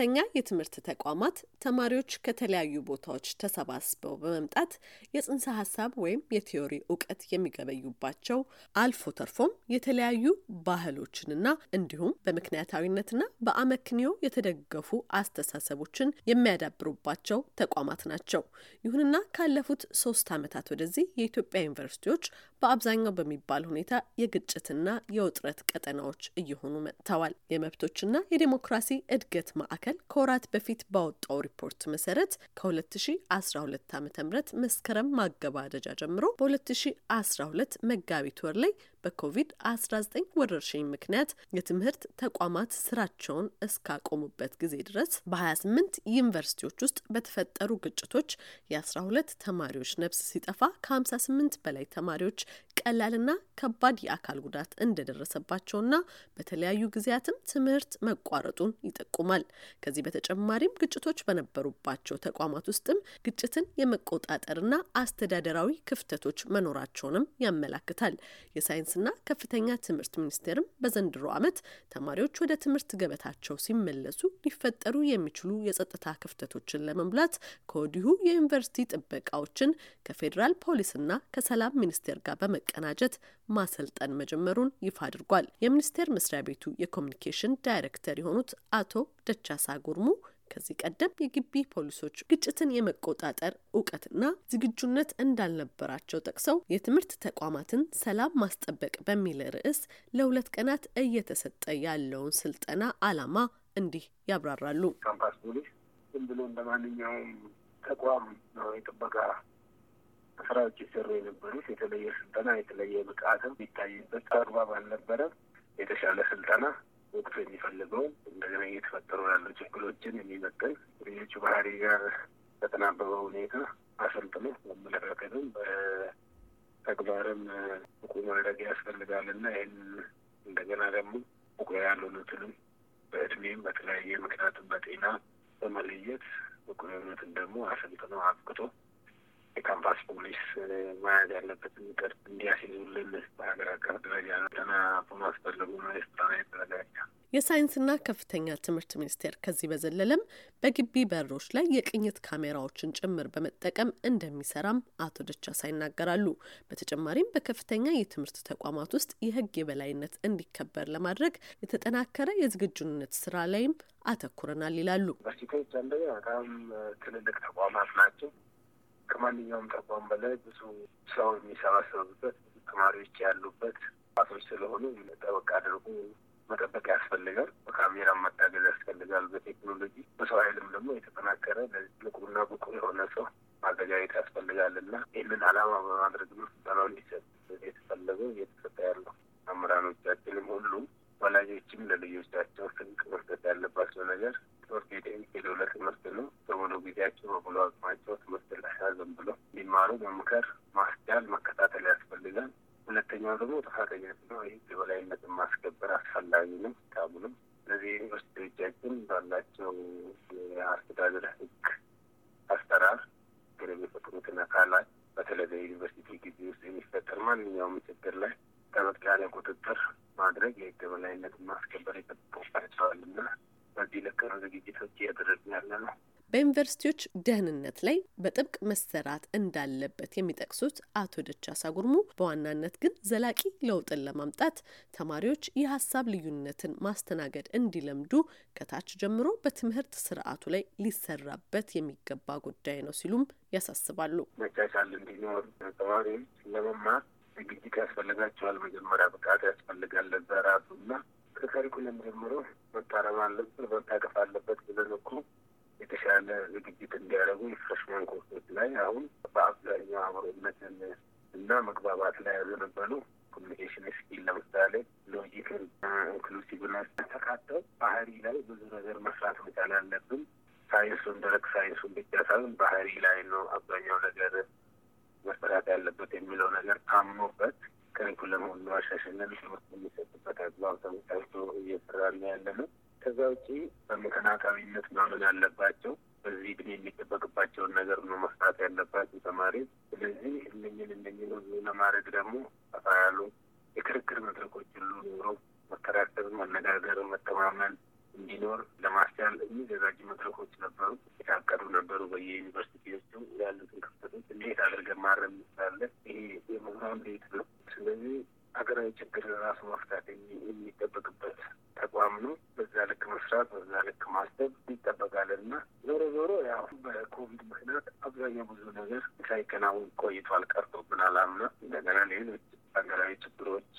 በከፍተኛ የትምህርት ተቋማት ተማሪዎች ከተለያዩ ቦታዎች ተሰባስበው በመምጣት የጽንሰ ሀሳብ ወይም የቲዮሪ እውቀት የሚገበዩባቸው አልፎ ተርፎም የተለያዩ ባህሎችንና እንዲሁም በምክንያታዊነትና በአመክንዮ የተደገፉ አስተሳሰቦችን የሚያዳብሩባቸው ተቋማት ናቸው። ይሁንና ካለፉት ሶስት ዓመታት ወደዚህ የኢትዮጵያ ዩኒቨርሲቲዎች በአብዛኛው በሚባል ሁኔታ የግጭትና የውጥረት ቀጠናዎች እየሆኑ መጥተዋል። የመብቶችና የዴሞክራሲ እድገት ማዕከል ከወራት በፊት ባወጣው ሪፖርት መሰረት ከ2012 ዓ ም መስከረም ማገባደጃ ጀምሮ በ2012 መጋቢት ወር ላይ በኮቪድ-19 ወረርሽኝ ምክንያት የትምህርት ተቋማት ስራቸውን እስካቆሙበት ጊዜ ድረስ በ28 ዩኒቨርሲቲዎች ውስጥ በተፈጠሩ ግጭቶች የ12 ተማሪዎች ነፍስ ሲጠፋ ከ58 በላይ ተማሪዎች ቀላልና ከባድ የአካል ጉዳት እንደደረሰባቸውና በተለያዩ ጊዜያትም ትምህርት መቋረጡን ይጠቁማል። ከዚህ በተጨማሪም ግጭቶች በነበሩባቸው ተቋማት ውስጥም ግጭትን የመቆጣጠርና አስተዳደራዊ ክፍተቶች መኖራቸውንም ያመላክታል። የሳይንስና ከፍተኛ ትምህርት ሚኒስቴርም በዘንድሮ ዓመት ተማሪዎች ወደ ትምህርት ገበታቸው ሲመለሱ ሊፈጠሩ የሚችሉ የጸጥታ ክፍተቶችን ለመሙላት ከወዲሁ የዩኒቨርሲቲ ጥበቃዎችን ከፌዴራል ፖሊስና ከሰላም ሚኒስቴር ጋር በመቀናጀት ማሰልጠን መጀመሩን ይፋ አድርጓል። የሚኒስቴር መስሪያ ቤቱ የኮሚኒኬሽን ዳይሬክተር የሆኑት አቶ ደቻሳ ጉርሙ ከዚህ ቀደም የግቢ ፖሊሶች ግጭትን የመቆጣጠር እውቀትና ዝግጁነት እንዳልነበራቸው ጠቅሰው የትምህርት ተቋማትን ሰላም ማስጠበቅ በሚል ርዕስ ለሁለት ቀናት እየተሰጠ ያለውን ስልጠና ዓላማ እንዲህ ያብራራሉ። ካምፓስ ፖሊስ ዝም ብሎ እንደ ማንኛውም ተቋም ነው የጥበቃ ስራዎች ይሰሩ የነበሩት። የተለየ ስልጠና የተለየ ብቃትም የሚታይበት አግባብ አልነበረም። የተሻለ ስልጠና ወቅቱ የሚፈልገውን እየተፈጠሩ ያሉ ችግሮችን የሚመጥን ልጆቹ ባህሪ ጋር በተናበበ ሁኔታ አሰልጥኖ በአመለካከትም በተግባርም ብቁ ማድረግ ያስፈልጋል እና ይህን እንደገና ደግሞ ብቁ ያልሆኑትንም በእድሜም በተለያየ ምክንያቱም በጤና በመለየት ብቁ ደግሞ አሰልጥኖ አብቅቶ የካምፓስ ፖሊስ መያዝ ያለበትን ቅርጽ እንዲያስይዙልን በሀገር አቀፍ ደረጃ ጠና በማስፈለጉ ነው ስልጠና የተዘጋጀ። የሳይንስና ከፍተኛ ትምህርት ሚኒስቴር ከዚህ በዘለለም በግቢ በሮች ላይ የቅኝት ካሜራዎችን ጭምር በመጠቀም እንደሚሰራም አቶ ደቻሳ ይናገራሉ። በተጨማሪም በከፍተኛ የትምህርት ተቋማት ውስጥ የሕግ የበላይነት እንዲከበር ለማድረግ የተጠናከረ የዝግጁነት ስራ ላይም አተኩረናል ይላሉ። ዩኒቨርሲቲዎች አንደኛ በጣም ትልልቅ ተቋማት ናቸው። ከማንኛውም ተቋም በላይ ብዙ ሰው የሚሰባሰቡበት ብዙ ተማሪዎች ያሉበት ቶች ስለሆኑ ጠበቅ አድርጎ መጠበቅ ያስፈልጋል። በካሜራ መታገዝ ያስፈልጋል። በቴክኖሎጂ በሰው ኃይልም ደግሞ የተጠናከረ ንቁና ብቁ የሆነ ሰው ማዘጋጀት ያስፈልጋል እና ይህንን ዓላማ በማድረግ ነው ስልጠናው እንዲሰጥ የተፈለገው እየተሰጠ ያለው መምህራኖቻችንም ሁሉም ወላጆችም ለልጆቻቸው ስንቅ መስጠት ያለባቸው ነገር ትምህርት ቤት የሚሄደው ለትምህርት ነው። በሙሉ ጊዜያቸው በሙሉ አቅማቸው ትምህርት ላይ ያዘን ብሎ እንዲማሩ መምከር፣ ሁለተኛው ደግሞ ጥፋተኛት ነው። ይህ የበላይነትን ማስከበር አስፈላጊ ነው። ታሙንም እነዚህ ዩኒቨርሲቲዎቻችን ባላቸው የአስተዳደር ሕግ አሰራር ግን የሚፈጥሩትን አካላት በተለይ በዩኒቨርሲቲ ግቢ ውስጥ የሚፈጠር ማንኛውም ችግር ላይ ጠበቅ ያለ ቁጥጥር ማድረግ የህግ የበላይነትን ማስከበር ይጠብቅባቸዋል እና በዚህ ልክ ነው ዝግጅቶች እያደረግን ያለ ነው። በዩኒቨርሲቲዎች ደህንነት ላይ በጥብቅ መሰራት እንዳለበት የሚጠቅሱት አቶ ደቻሳ ጉርሙ በዋናነት ግን ዘላቂ ለውጥን ለማምጣት ተማሪዎች የሀሳብ ልዩነትን ማስተናገድ እንዲለምዱ ከታች ጀምሮ በትምህርት ስርዓቱ ላይ ሊሰራበት የሚገባ ጉዳይ ነው ሲሉም ያሳስባሉ። መቻቻል እንዲኖር ተማሪዎች ለመማር ዝግጅት ያስፈልጋቸዋል። መጀመሪያ ብቃት ያስፈልጋል ለዛ ራሱ እና ከካሪኩለም ጀምሮ መታረም አለበት መታቀፍ አለበት ብለን እኮ እንዲያደርጉ የፍሬሽማን ኮርሶች ላይ አሁን በአብዛኛው አብሮነትን እና መግባባት ላይ ያዘነበሉ communication skill ለምሳሌ logic ን፣ inclusive ነት ተካተው ባህሪ ላይ ብዙ ነገር መስራት መቻል አለብን። ሳይንሱን ደረቅ ሳይንሱን ብቻ ሳይሆን ባህሪ ላይ ነው አብዛኛው ነገር መሰራት ያለበት የሚለው ነገር ታምኖበት curriculum ሁሉ አሻሽለን ትምህርት የሚሰጥበት አግባብ ተመቻችቶ እየሰራን ያለ ነው። ከዛ ውጪ በምክንያታዊነት ማመን ያለባቸው በዚህ እድሜ የሚጠበቅባቸውን ነገር ነው መስራት ያለባቸው ተማሪ። ስለዚህ እነኝን እነኝን ሁሉ ለማድረግ ደግሞ ሰፋ ያሉ የክርክር መድረኮች ሁሉ ኖሮ መከራከር፣ መነጋገር፣ መተማመን እንዲኖር ለማስቻል የሚዘጋጁ መድረኮች ነበሩ፣ የታቀዱ ነበሩ። በየዩኒቨርሲቲዎቹ ያሉትን ክፍተቶች እንዴት አድርገን ማረም እንችላለን? ይሄ የምሁራን ቤት ነው። ስለዚህ ሀገራዊ ችግር ራሱ መፍታት ዞሮ ያው በኮቪድ ምክንያት አብዛኛው ብዙ ነገር ሳይከናወን ቆይቷል፣ ቀርቶብናል። አምና እንደገና ሌሎች ሀገራዊ ችግሮች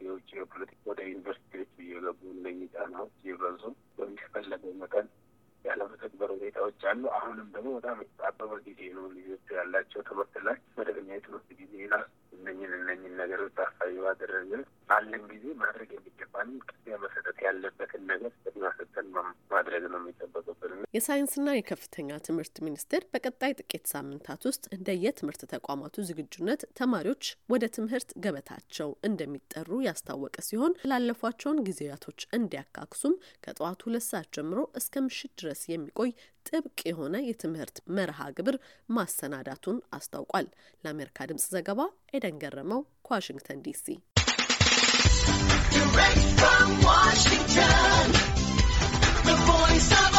የውጭ የፖለቲካ ወደ ዩኒቨርሲቲዎች እየገቡ እነኚህ ጫናዎች እየበዙ በሚፈለገው መጠን ያለመተግበር ሁኔታዎች አሉ። አሁንም ደግሞ በጣም የተጣበበ ጊዜ ነው ልጆቹ ያላቸው ትምህርት ላይ መደበኛ የትምህርት ጊዜ ላ እነኝን እነኝን ነገሮች ታሳቢ ባደረገ አለን ጊዜ ማድረግ የሚገባንን ቅድሚያ መሰጠት ያለበትን ነገር ቅድሚያ ሰጠን ማድረግ ነው የሚጠበቅብን። የሳይንስና የከፍተኛ ትምህርት ሚኒስቴር በቀጣይ ጥቂት ሳምንታት ውስጥ እንደ የትምህርት ተቋማቱ ዝግጁነት ተማሪዎች ወደ ትምህርት ገበታቸው እንደሚጠሩ ያስታወቀ ሲሆን ላለፏቸውን ጊዜያቶች እንዲያካክሱም ከጠዋቱ ሁለት ሰዓት ጀምሮ እስከ ምሽት ድረስ የሚቆይ ጥብቅ የሆነ የትምህርት መርሃ ግብር ማሰናዳቱን አስታውቋል። ለአሜሪካ ድምጽ ዘገባ ኤደን ገረመው ከዋሽንግተን ዲሲ Direct from Washington, the voice of.